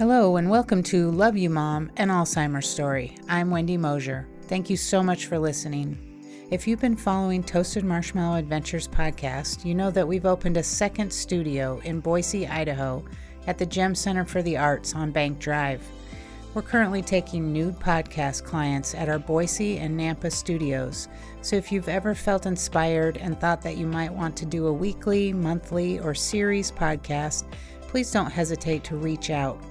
Hello, and welcome to Love You Mom, an Alzheimer's story. I'm Wendy Mosier. Thank you so much for listening. If you've been following Toasted Marshmallow Adventures podcast, you know that we've opened a second studio in Boise, Idaho at the Gem Center for the Arts on Bank Drive. We're currently taking nude podcast clients at our Boise and Nampa studios, so if you've ever felt inspired and thought that you might want to do a weekly, monthly, or series podcast, please don't hesitate to reach out.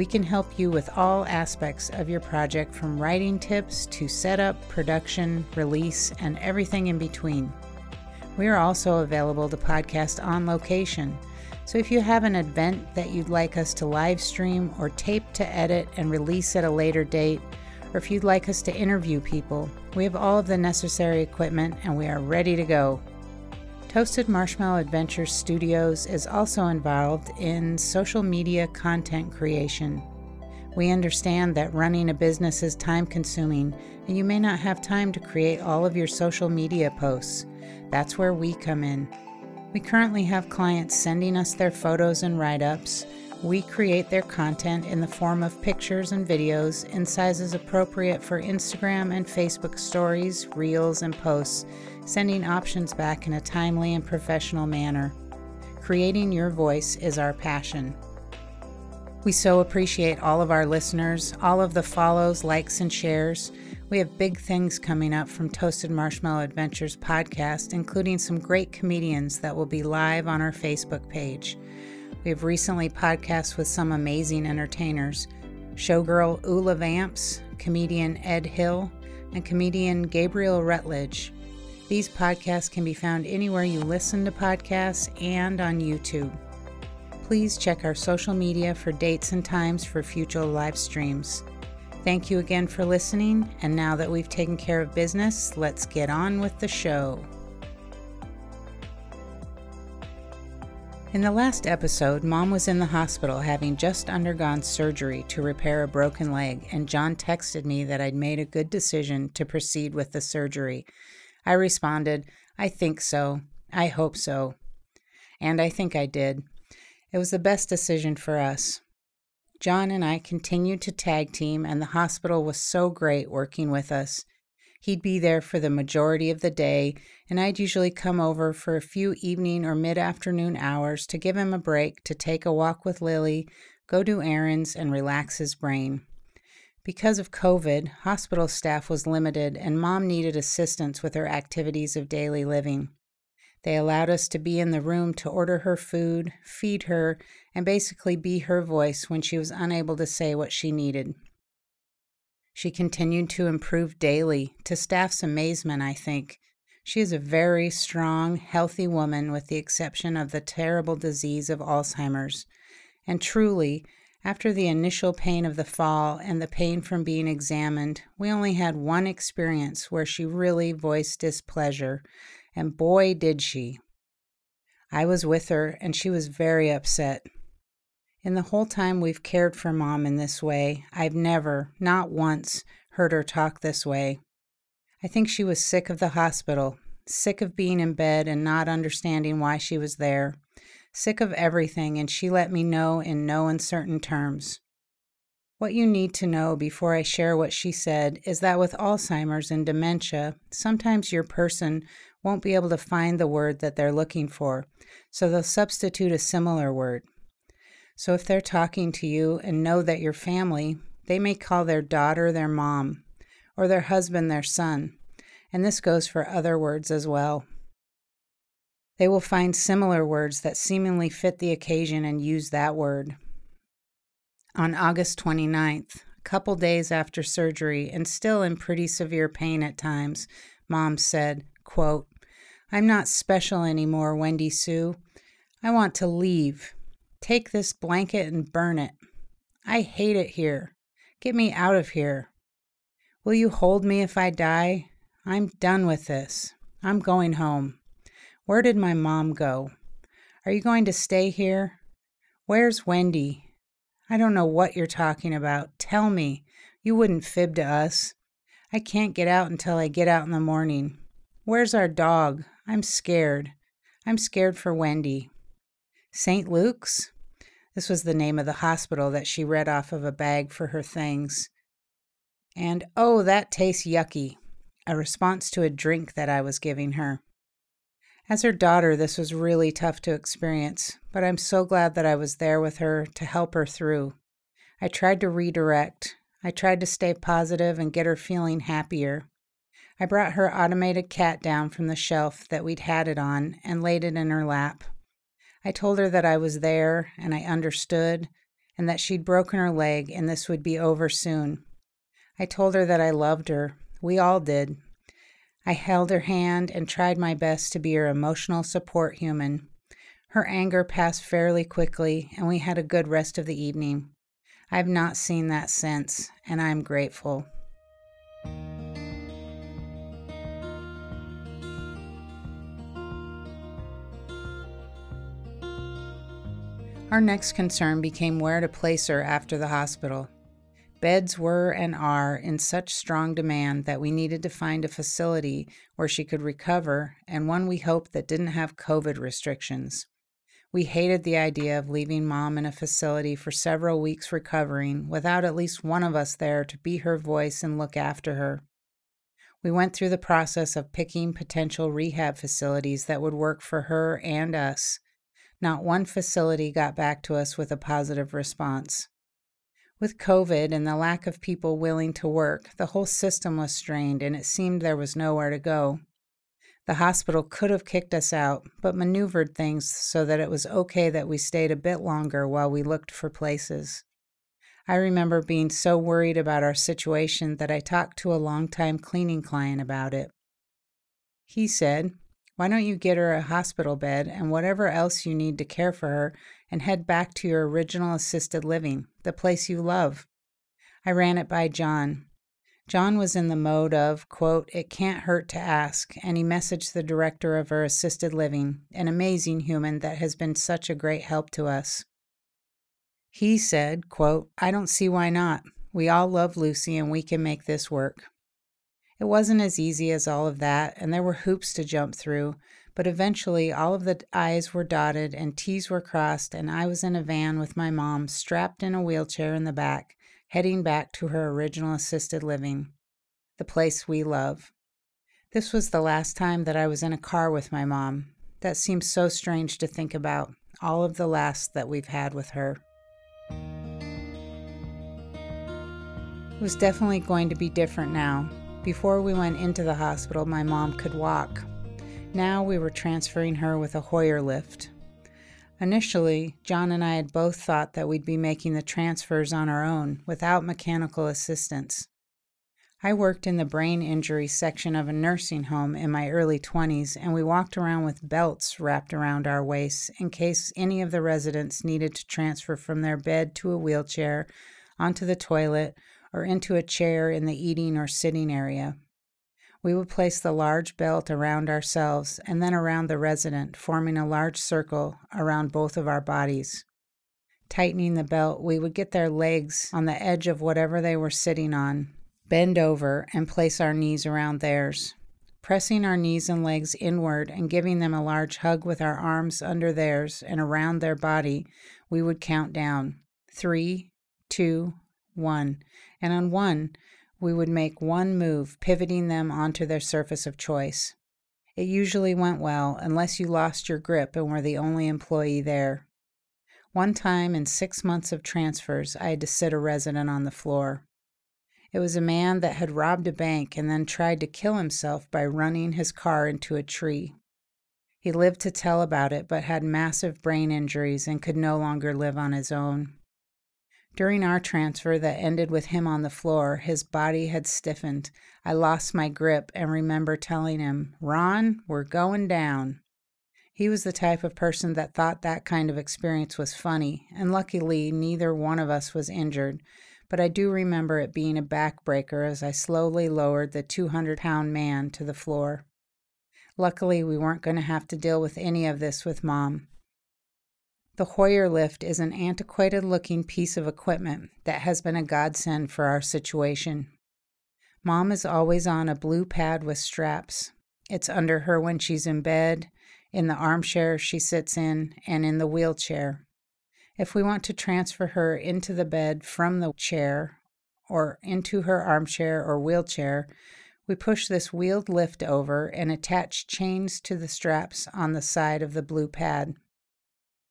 We can help you with all aspects of your project from writing tips to setup, production, release, and everything in between. We are also available to podcast on location. So if you have an event that you'd like us to live stream or tape to edit and release at a later date, or if you'd like us to interview people, we have all of the necessary equipment and we are ready to go. Toasted Marshmallow Adventures Studios is also involved in social media content creation. We understand that running a business is time consuming and you may not have time to create all of your social media posts. That's where we come in. We currently have clients sending us their photos and write ups. We create their content in the form of pictures and videos in sizes appropriate for Instagram and Facebook stories, reels, and posts sending options back in a timely and professional manner. Creating your voice is our passion. We so appreciate all of our listeners, all of the follows, likes, and shares. We have big things coming up from Toasted Marshmallow Adventures podcast, including some great comedians that will be live on our Facebook page. We have recently podcast with some amazing entertainers showgirl Ula Vamps, comedian Ed Hill, and comedian Gabriel Rutledge. These podcasts can be found anywhere you listen to podcasts and on YouTube. Please check our social media for dates and times for future live streams. Thank you again for listening, and now that we've taken care of business, let's get on with the show. In the last episode, Mom was in the hospital having just undergone surgery to repair a broken leg, and John texted me that I'd made a good decision to proceed with the surgery I responded, I think so. I hope so. And I think I did. It was the best decision for us. John and I continued to tag team, and the hospital was so great working with us. He'd be there for the majority of the day, and I'd usually come over for a few evening or mid afternoon hours to give him a break to take a walk with Lily, go do errands, and relax his brain. Because of COVID, hospital staff was limited and mom needed assistance with her activities of daily living. They allowed us to be in the room to order her food, feed her, and basically be her voice when she was unable to say what she needed. She continued to improve daily, to staff's amazement, I think. She is a very strong, healthy woman, with the exception of the terrible disease of Alzheimer's. And truly, after the initial pain of the fall and the pain from being examined, we only had one experience where she really voiced displeasure, and boy, did she. I was with her, and she was very upset. In the whole time we've cared for Mom in this way, I've never, not once, heard her talk this way. I think she was sick of the hospital, sick of being in bed and not understanding why she was there sick of everything, and she let me know in no uncertain terms. What you need to know before I share what she said is that with Alzheimer's and dementia, sometimes your person won't be able to find the word that they're looking for, so they'll substitute a similar word. So if they're talking to you and know that you're family, they may call their daughter their mom or their husband their son. And this goes for other words as well. They will find similar words that seemingly fit the occasion and use that word. On August 29th, a couple days after surgery and still in pretty severe pain at times, Mom said, quote, I'm not special anymore, Wendy Sue. I want to leave. Take this blanket and burn it. I hate it here. Get me out of here. Will you hold me if I die? I'm done with this. I'm going home. Where did my mom go? Are you going to stay here? Where's Wendy? I don't know what you're talking about. Tell me. You wouldn't fib to us. I can't get out until I get out in the morning. Where's our dog? I'm scared. I'm scared for Wendy. St. Luke's? This was the name of the hospital that she read off of a bag for her things. And oh, that tastes yucky, a response to a drink that I was giving her. As her daughter, this was really tough to experience, but I'm so glad that I was there with her to help her through. I tried to redirect. I tried to stay positive and get her feeling happier. I brought her automated cat down from the shelf that we'd had it on and laid it in her lap. I told her that I was there and I understood and that she'd broken her leg and this would be over soon. I told her that I loved her. We all did, I held her hand and tried my best to be her emotional support human. Her anger passed fairly quickly, and we had a good rest of the evening. I've not seen that since, and I'm grateful. Our next concern became where to place her after the hospital. Beds were and are in such strong demand that we needed to find a facility where she could recover and one we hoped that didn't have COVID restrictions. We hated the idea of leaving mom in a facility for several weeks recovering without at least one of us there to be her voice and look after her. We went through the process of picking potential rehab facilities that would work for her and us. Not one facility got back to us with a positive response. With COVID and the lack of people willing to work, the whole system was strained and it seemed there was nowhere to go. The hospital could have kicked us out, but maneuvered things so that it was okay that we stayed a bit longer while we looked for places. I remember being so worried about our situation that I talked to a longtime cleaning client about it. He said, Why don't you get her a hospital bed and whatever else you need to care for her and head back to your original assisted living, the place you love. I ran it by John. John was in the mode of, quote, it can't hurt to ask, and he messaged the director of our assisted living, an amazing human that has been such a great help to us. He said, quote, I don't see why not. We all love Lucy and we can make this work. It wasn't as easy as all of that, and there were hoops to jump through, but eventually, all of the I's were dotted and T's were crossed, and I was in a van with my mom, strapped in a wheelchair in the back, heading back to her original assisted living, the place we love. This was the last time that I was in a car with my mom. That seems so strange to think about, all of the last that we've had with her. It was definitely going to be different now. Before we went into the hospital, my mom could walk, now we were transferring her with a Hoyer lift. Initially, John and I had both thought that we'd be making the transfers on our own without mechanical assistance. I worked in the brain injury section of a nursing home in my early 20s, and we walked around with belts wrapped around our waists in case any of the residents needed to transfer from their bed to a wheelchair, onto the toilet, or into a chair in the eating or sitting area. We would place the large belt around ourselves and then around the resident, forming a large circle around both of our bodies. Tightening the belt, we would get their legs on the edge of whatever they were sitting on, bend over, and place our knees around theirs. Pressing our knees and legs inward and giving them a large hug with our arms under theirs and around their body, we would count down three, two, one. And on one, we would make one move, pivoting them onto their surface of choice. It usually went well, unless you lost your grip and were the only employee there. One time in six months of transfers, I had to sit a resident on the floor. It was a man that had robbed a bank and then tried to kill himself by running his car into a tree. He lived to tell about it, but had massive brain injuries and could no longer live on his own. During our transfer that ended with him on the floor, his body had stiffened. I lost my grip and remember telling him, Ron, we're going down. He was the type of person that thought that kind of experience was funny, and luckily neither one of us was injured. But I do remember it being a backbreaker as I slowly lowered the 200 pound man to the floor. Luckily, we weren't going to have to deal with any of this with Mom. The Hoyer lift is an antiquated looking piece of equipment that has been a godsend for our situation. Mom is always on a blue pad with straps. It's under her when she's in bed, in the armchair she sits in, and in the wheelchair. If we want to transfer her into the bed from the chair or into her armchair or wheelchair, we push this wheeled lift over and attach chains to the straps on the side of the blue pad.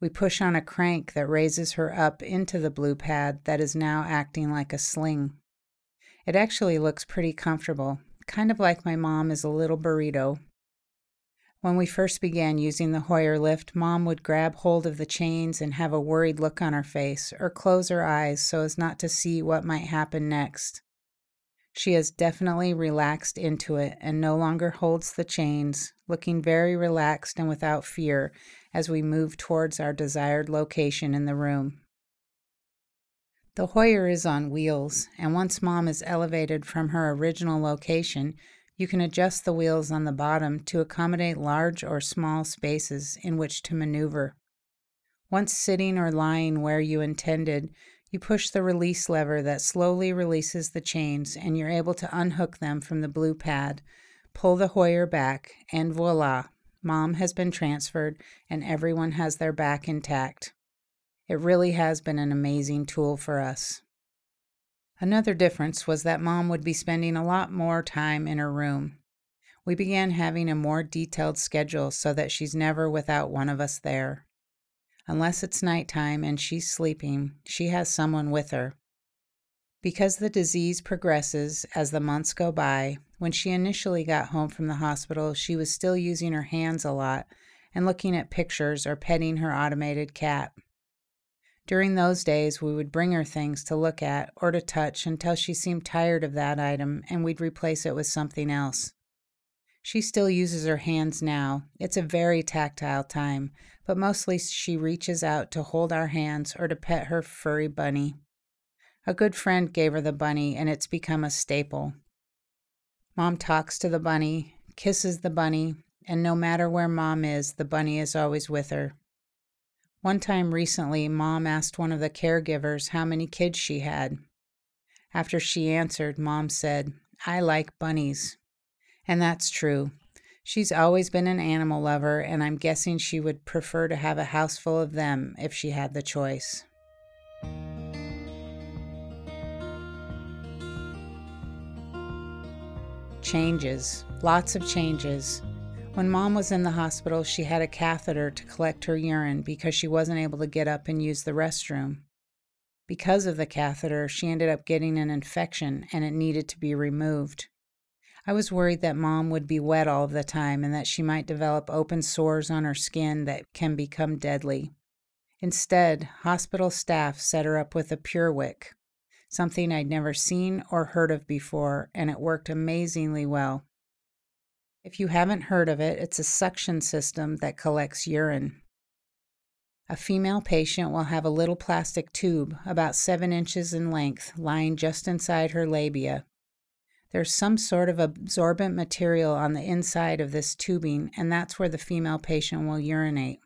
We push on a crank that raises her up into the blue pad that is now acting like a sling. It actually looks pretty comfortable, kind of like my mom is a little burrito. When we first began using the Hoyer lift, mom would grab hold of the chains and have a worried look on her face or close her eyes so as not to see what might happen next. She has definitely relaxed into it and no longer holds the chains, looking very relaxed and without fear as we move towards our desired location in the room. The Hoyer is on wheels, and once mom is elevated from her original location, you can adjust the wheels on the bottom to accommodate large or small spaces in which to maneuver. Once sitting or lying where you intended, you push the release lever that slowly releases the chains, and you're able to unhook them from the blue pad, pull the Hoyer back, and voila, mom has been transferred and everyone has their back intact. It really has been an amazing tool for us. Another difference was that mom would be spending a lot more time in her room. We began having a more detailed schedule so that she's never without one of us there. Unless it's nighttime and she's sleeping, she has someone with her. Because the disease progresses as the months go by, when she initially got home from the hospital, she was still using her hands a lot and looking at pictures or petting her automated cat. During those days, we would bring her things to look at or to touch until she seemed tired of that item and we'd replace it with something else. She still uses her hands now. It's a very tactile time, but mostly she reaches out to hold our hands or to pet her furry bunny. A good friend gave her the bunny, and it's become a staple. Mom talks to the bunny, kisses the bunny, and no matter where mom is, the bunny is always with her. One time recently, mom asked one of the caregivers how many kids she had. After she answered, mom said, I like bunnies. And that's true. She's always been an animal lover, and I'm guessing she would prefer to have a house full of them if she had the choice. Changes. Lots of changes. When mom was in the hospital, she had a catheter to collect her urine because she wasn't able to get up and use the restroom. Because of the catheter, she ended up getting an infection and it needed to be removed. I was worried that mom would be wet all the time and that she might develop open sores on her skin that can become deadly. Instead, hospital staff set her up with a PureWick, something I'd never seen or heard of before, and it worked amazingly well. If you haven't heard of it, it's a suction system that collects urine. A female patient will have a little plastic tube, about seven inches in length, lying just inside her labia, there's some sort of absorbent material on the inside of this tubing, and that's where the female patient will urinate.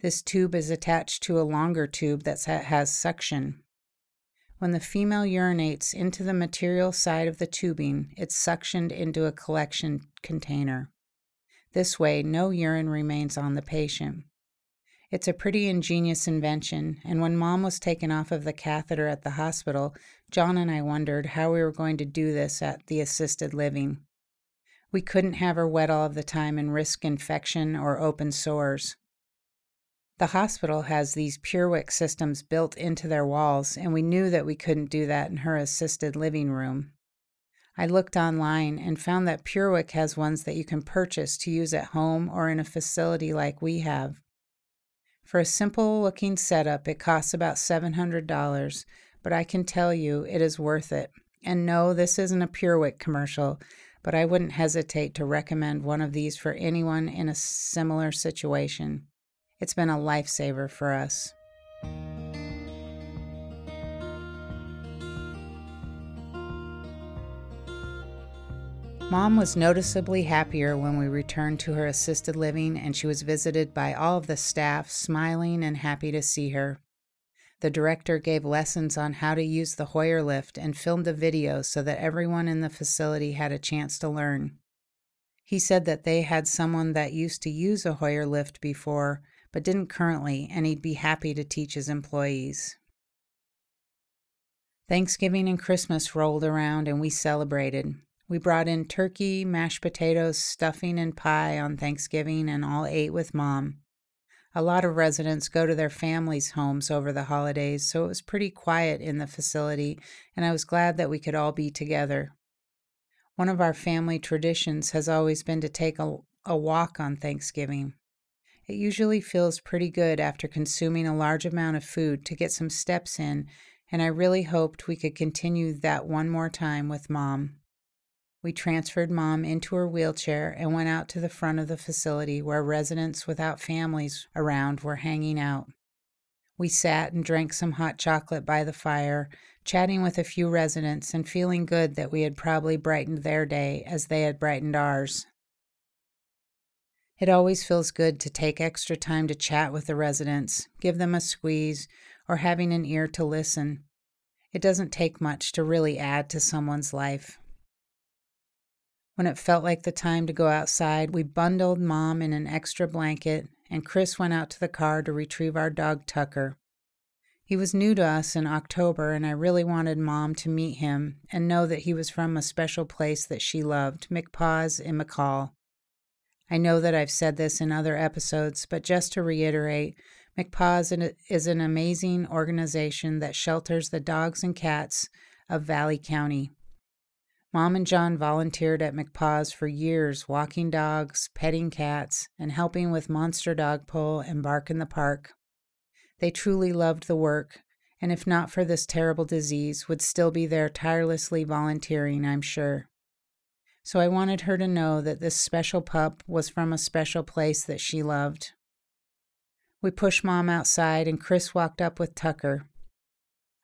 This tube is attached to a longer tube that has suction. When the female urinates into the material side of the tubing, it's suctioned into a collection container. This way, no urine remains on the patient. It's a pretty ingenious invention, and when mom was taken off of the catheter at the hospital, John and I wondered how we were going to do this at the assisted living. We couldn't have her wet all of the time and risk infection or open sores. The hospital has these PureWick systems built into their walls, and we knew that we couldn't do that in her assisted living room. I looked online and found that PureWick has ones that you can purchase to use at home or in a facility like we have. For a simple looking setup, it costs about $700, but I can tell you it is worth it. And no, this isn't a PureWick commercial, but I wouldn't hesitate to recommend one of these for anyone in a similar situation. It's been a lifesaver for us. Mom was noticeably happier when we returned to her assisted living and she was visited by all of the staff, smiling and happy to see her. The director gave lessons on how to use the Hoyer lift and filmed a video so that everyone in the facility had a chance to learn. He said that they had someone that used to use a Hoyer lift before, but didn't currently, and he'd be happy to teach his employees. Thanksgiving and Christmas rolled around and we celebrated. We brought in turkey, mashed potatoes, stuffing, and pie on Thanksgiving and all ate with mom. A lot of residents go to their families' homes over the holidays, so it was pretty quiet in the facility, and I was glad that we could all be together. One of our family traditions has always been to take a, a walk on Thanksgiving. It usually feels pretty good after consuming a large amount of food to get some steps in, and I really hoped we could continue that one more time with Mom. We transferred mom into her wheelchair and went out to the front of the facility where residents without families around were hanging out. We sat and drank some hot chocolate by the fire, chatting with a few residents and feeling good that we had probably brightened their day as they had brightened ours. It always feels good to take extra time to chat with the residents, give them a squeeze, or having an ear to listen. It doesn't take much to really add to someone's life. When it felt like the time to go outside, we bundled Mom in an extra blanket, and Chris went out to the car to retrieve our dog Tucker. He was new to us in October, and I really wanted Mom to meet him and know that he was from a special place that she loved, McPaws in McCall. I know that I've said this in other episodes, but just to reiterate, McPaws is an amazing organization that shelters the dogs and cats of Valley County. Mom and John volunteered at McPaws for years, walking dogs, petting cats, and helping with Monster Dog Pull and Bark in the Park. They truly loved the work, and if not for this terrible disease, would still be there tirelessly volunteering, I'm sure. So I wanted her to know that this special pup was from a special place that she loved. We pushed Mom outside, and Chris walked up with Tucker.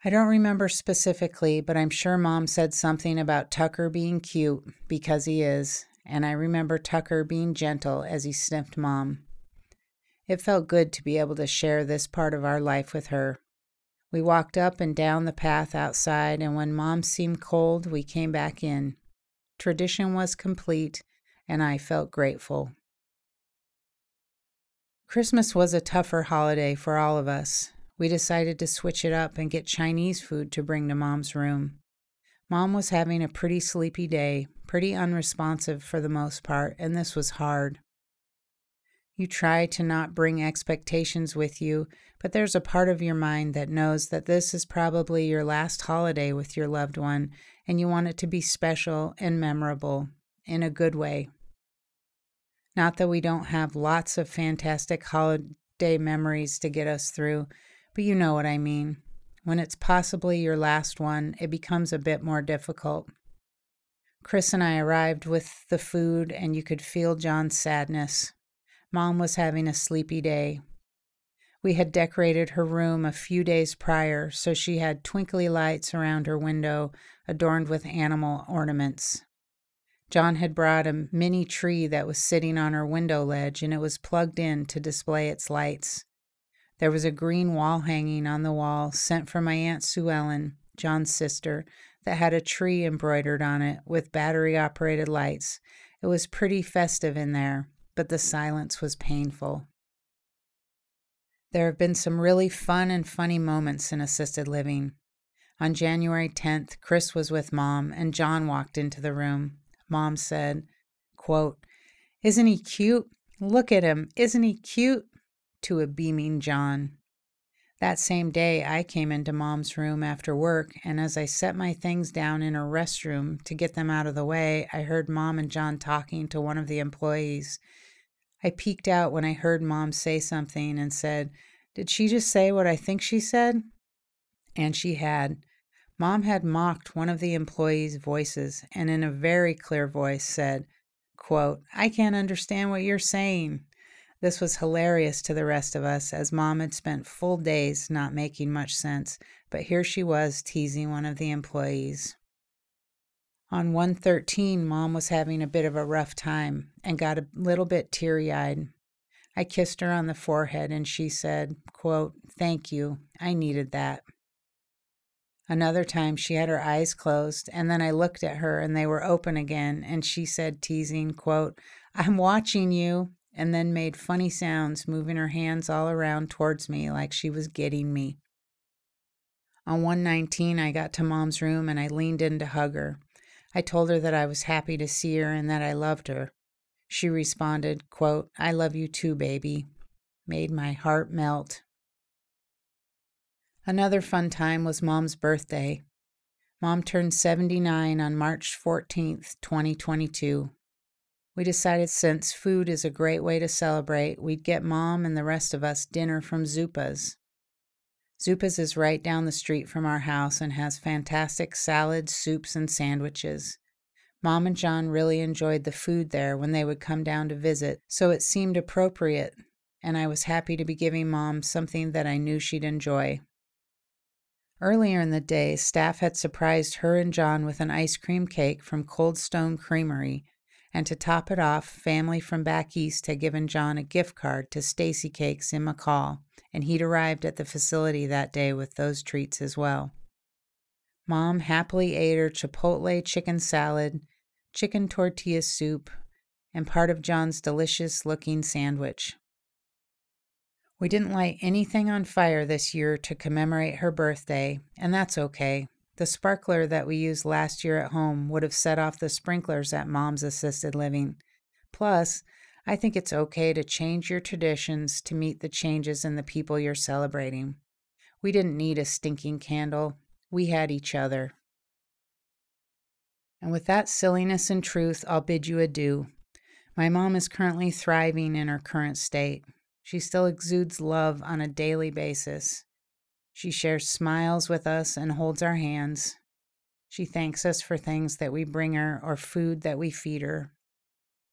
I don't remember specifically, but I'm sure mom said something about Tucker being cute because he is, and I remember Tucker being gentle as he sniffed mom. It felt good to be able to share this part of our life with her. We walked up and down the path outside, and when mom seemed cold, we came back in. Tradition was complete, and I felt grateful. Christmas was a tougher holiday for all of us. We decided to switch it up and get Chinese food to bring to Mom's room. Mom was having a pretty sleepy day, pretty unresponsive for the most part, and this was hard. You try to not bring expectations with you, but there's a part of your mind that knows that this is probably your last holiday with your loved one, and you want it to be special and memorable in a good way. Not that we don't have lots of fantastic holiday memories to get us through, but you know what I mean. When it's possibly your last one, it becomes a bit more difficult. Chris and I arrived with the food, and you could feel John's sadness. Mom was having a sleepy day. We had decorated her room a few days prior, so she had twinkly lights around her window adorned with animal ornaments. John had brought a mini tree that was sitting on her window ledge, and it was plugged in to display its lights. There was a green wall hanging on the wall sent from my Aunt Sue Ellen, John's sister, that had a tree embroidered on it with battery operated lights. It was pretty festive in there, but the silence was painful. There have been some really fun and funny moments in assisted living. On January 10th, Chris was with Mom, and John walked into the room. Mom said, quote, Isn't he cute? Look at him. Isn't he cute? to a beaming John. That same day, I came into mom's room after work, and as I set my things down in her restroom to get them out of the way, I heard mom and John talking to one of the employees. I peeked out when I heard mom say something and said, Did she just say what I think she said? And she had. Mom had mocked one of the employees' voices and in a very clear voice said, quote, I can't understand what you're saying. This was hilarious to the rest of us, as Mom had spent full days not making much sense, but here she was teasing one of the employees. On 113, Mom was having a bit of a rough time and got a little bit teary eyed. I kissed her on the forehead and she said, quote, Thank you. I needed that. Another time she had her eyes closed, and then I looked at her and they were open again, and she said, teasing, quote, I'm watching you and then made funny sounds, moving her hands all around towards me like she was getting me. On 119, I got to mom's room and I leaned in to hug her. I told her that I was happy to see her and that I loved her. She responded, quote, I love you too, baby. Made my heart melt. Another fun time was mom's birthday. Mom turned 79 on March 14th, 2022. We decided since food is a great way to celebrate, we'd get mom and the rest of us dinner from Zupa's. Zupa's is right down the street from our house and has fantastic salads, soups, and sandwiches. Mom and John really enjoyed the food there when they would come down to visit, so it seemed appropriate, and I was happy to be giving Mom something that I knew she'd enjoy. Earlier in the day, staff had surprised her and John with an ice cream cake from Cold Stone Creamery and to top it off, family from back east had given John a gift card to Stacy Cakes in McCall, and he'd arrived at the facility that day with those treats as well. Mom happily ate her chipotle chicken salad, chicken tortilla soup, and part of John's delicious looking sandwich. We didn't light anything on fire this year to commemorate her birthday, and that's okay. The sparkler that we used last year at home would have set off the sprinklers at mom's assisted living. Plus, I think it's okay to change your traditions to meet the changes in the people you're celebrating. We didn't need a stinking candle, we had each other. And with that silliness and truth, I'll bid you adieu. My mom is currently thriving in her current state. She still exudes love on a daily basis. She shares smiles with us and holds our hands. She thanks us for things that we bring her or food that we feed her.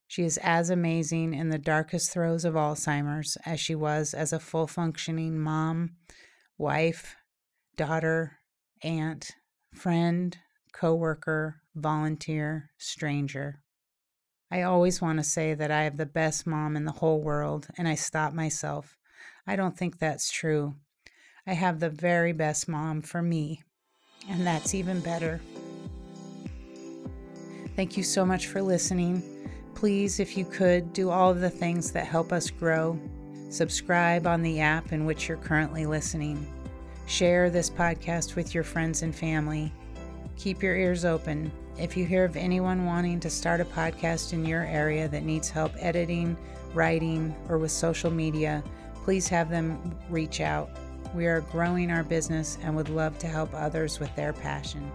She is as amazing in the darkest throes of Alzheimer's as she was as a full functioning mom, wife, daughter, aunt, friend, coworker, volunteer, stranger. I always want to say that I have the best mom in the whole world, and I stop myself. I don't think that's true. I have the very best mom for me, and that's even better. Thank you so much for listening. Please, if you could, do all of the things that help us grow. Subscribe on the app in which you're currently listening. Share this podcast with your friends and family. Keep your ears open. If you hear of anyone wanting to start a podcast in your area that needs help editing, writing, or with social media, please have them reach out. We are growing our business and would love to help others with their passion.